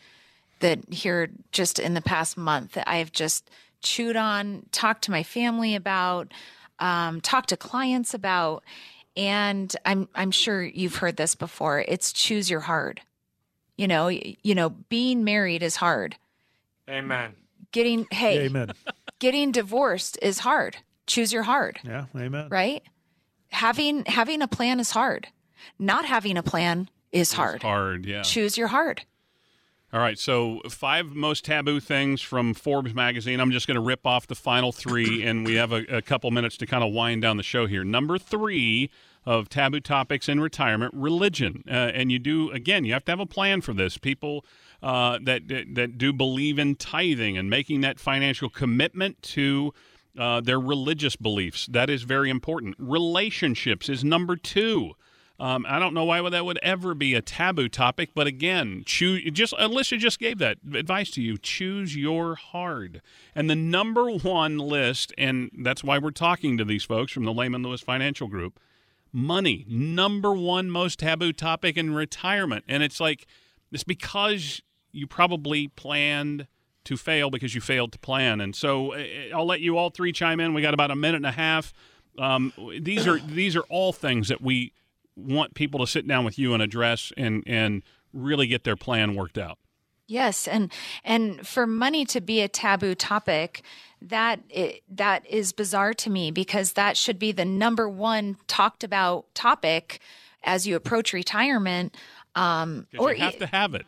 that here just in the past month that I've just chewed on, talked to my family about, um, talked to clients about, and I'm I'm sure you've heard this before. It's choose your hard. You know, you know, being married is hard. Amen. Getting hey, Amen. getting divorced is hard. Choose your hard, Yeah, amen. right? Having having a plan is hard. Not having a plan is hard. Hard, yeah. Choose your hard. All right, so five most taboo things from Forbes magazine. I'm just going to rip off the final three, and we have a, a couple minutes to kind of wind down the show here. Number three of taboo topics in retirement: religion, uh, and you do again. You have to have a plan for this. People uh, that, that that do believe in tithing and making that financial commitment to. Uh, their religious beliefs. That is very important. Relationships is number two. Um, I don't know why that would ever be a taboo topic, but again, choose. Just Alicia just gave that advice to you. Choose your hard, and the number one list, and that's why we're talking to these folks from the Lehman Lewis Financial Group. Money, number one most taboo topic in retirement, and it's like it's because you probably planned to fail because you failed to plan, and so uh, I'll let you all three chime in. We got about a minute and a half. Um, these are these are all things that we want people to sit down with you and address and and really get their plan worked out. Yes, and and for money to be a taboo topic, that it, that is bizarre to me because that should be the number one talked about topic as you approach retirement. Um, 'Cause you have to have it.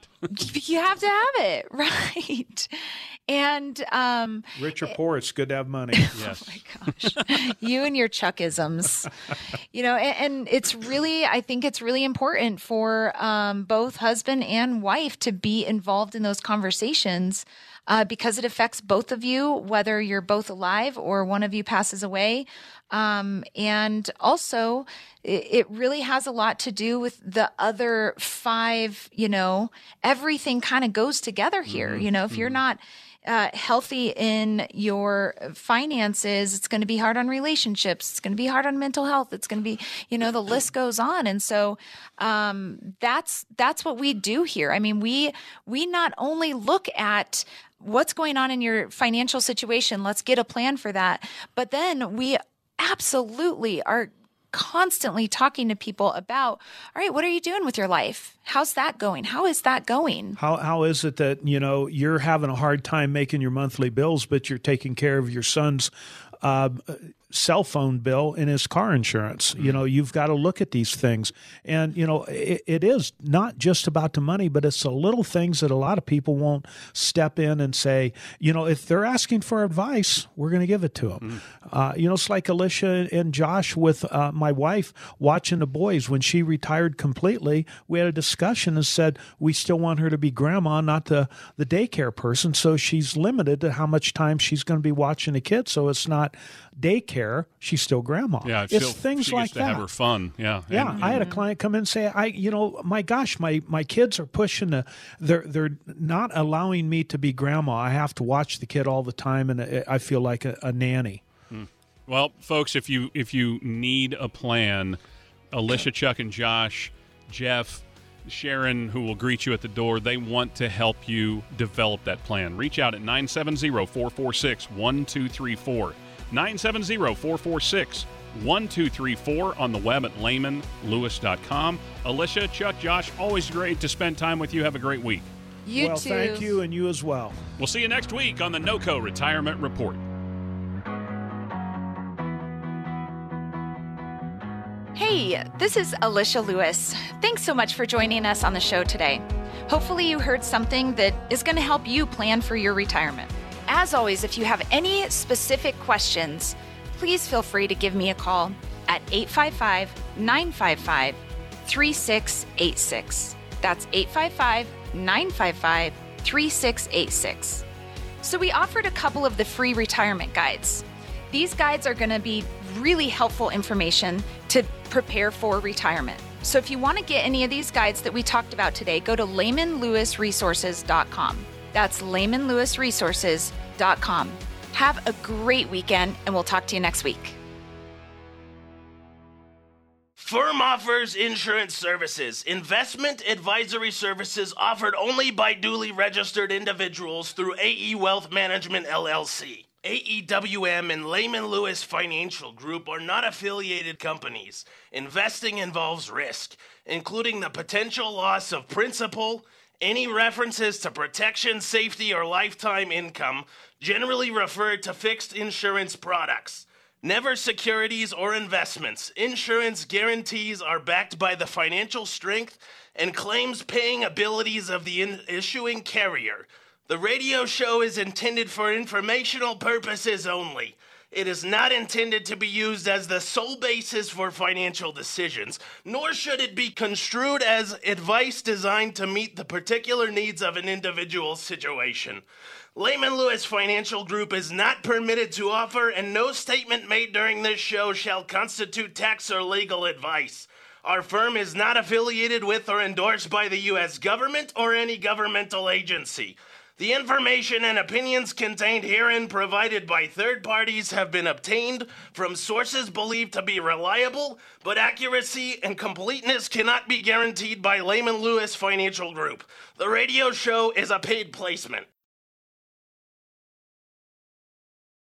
you have to have it, right? And um, Rich or poor, it's good to have money. Yes. Oh my gosh, you and your Chuckisms, you know, and, and it's really, I think it's really important for um, both husband and wife to be involved in those conversations. Uh, because it affects both of you, whether you're both alive or one of you passes away. Um, and also, it, it really has a lot to do with the other five, you know, everything kind of goes together here. You know, if you're not uh, healthy in your finances, it's going to be hard on relationships. It's going to be hard on mental health. It's going to be, you know, the list goes on. And so, um, that's, that's what we do here. I mean, we, we not only look at what's going on in your financial situation. Let's get a plan for that. But then we absolutely are constantly talking to people about, all right, what are you doing with your life? How's that going? How is that going? How how is it that you know you're having a hard time making your monthly bills, but you're taking care of your son's uh, cell phone bill and his car insurance? You know, you've got to look at these things, and you know it, it is not just about the money, but it's the little things that a lot of people won't step in and say. You know, if they're asking for advice, we're going to give it to them. Uh, you know, it's like Alicia and Josh with uh, my wife watching the boys when she retired completely. We had a discussion and said we still want her to be grandma, not the the daycare person. So she's limited to how much time she's going to be watching the kids. So it's not daycare; she's still grandma. Yeah, it's still, things she like gets to that. have her fun. Yeah, Yeah, And- I had a mm-hmm. client come in and say, "I, you know, my gosh, my my kids are pushing the, they're they're not allowing me to be grandma. I have to watch the kid all the time, and I I feel like a, a nanny." Hmm. Well, folks, if you if you need a plan, Alicia, Chuck, and Josh, Jeff, Sharon, who will greet you at the door, they want to help you develop that plan. Reach out at 970-446-1234. 970-446-1234 on the web at lehmanlewis.com. Alicia, Chuck, Josh, always great to spend time with you. Have a great week. You well, too. thank you, and you as well. We'll see you next week on the NOCO Retirement Report. Hey, this is Alicia Lewis. Thanks so much for joining us on the show today. Hopefully, you heard something that is going to help you plan for your retirement. As always, if you have any specific questions, please feel free to give me a call at 855 955 3686. That's 855 955 3686. So, we offered a couple of the free retirement guides. These guides are going to be really helpful information to prepare for retirement. So, if you want to get any of these guides that we talked about today, go to lehmanlewisresources.com. That's lehmanlewisresources.com. Have a great weekend, and we'll talk to you next week. Firm offers insurance services, investment advisory services offered only by duly registered individuals through AE Wealth Management LLC. AEWM and Lehman Lewis Financial Group are not affiliated companies. Investing involves risk, including the potential loss of principal. Any references to protection, safety, or lifetime income generally refer to fixed insurance products. Never securities or investments. Insurance guarantees are backed by the financial strength and claims paying abilities of the in- issuing carrier. The radio show is intended for informational purposes only. It is not intended to be used as the sole basis for financial decisions, nor should it be construed as advice designed to meet the particular needs of an individual situation. Lehman Lewis Financial Group is not permitted to offer, and no statement made during this show shall constitute tax or legal advice. Our firm is not affiliated with or endorsed by the U.S. government or any governmental agency. The information and opinions contained herein provided by third parties have been obtained from sources believed to be reliable, but accuracy and completeness cannot be guaranteed by Lehman Lewis Financial Group. The radio show is a paid placement.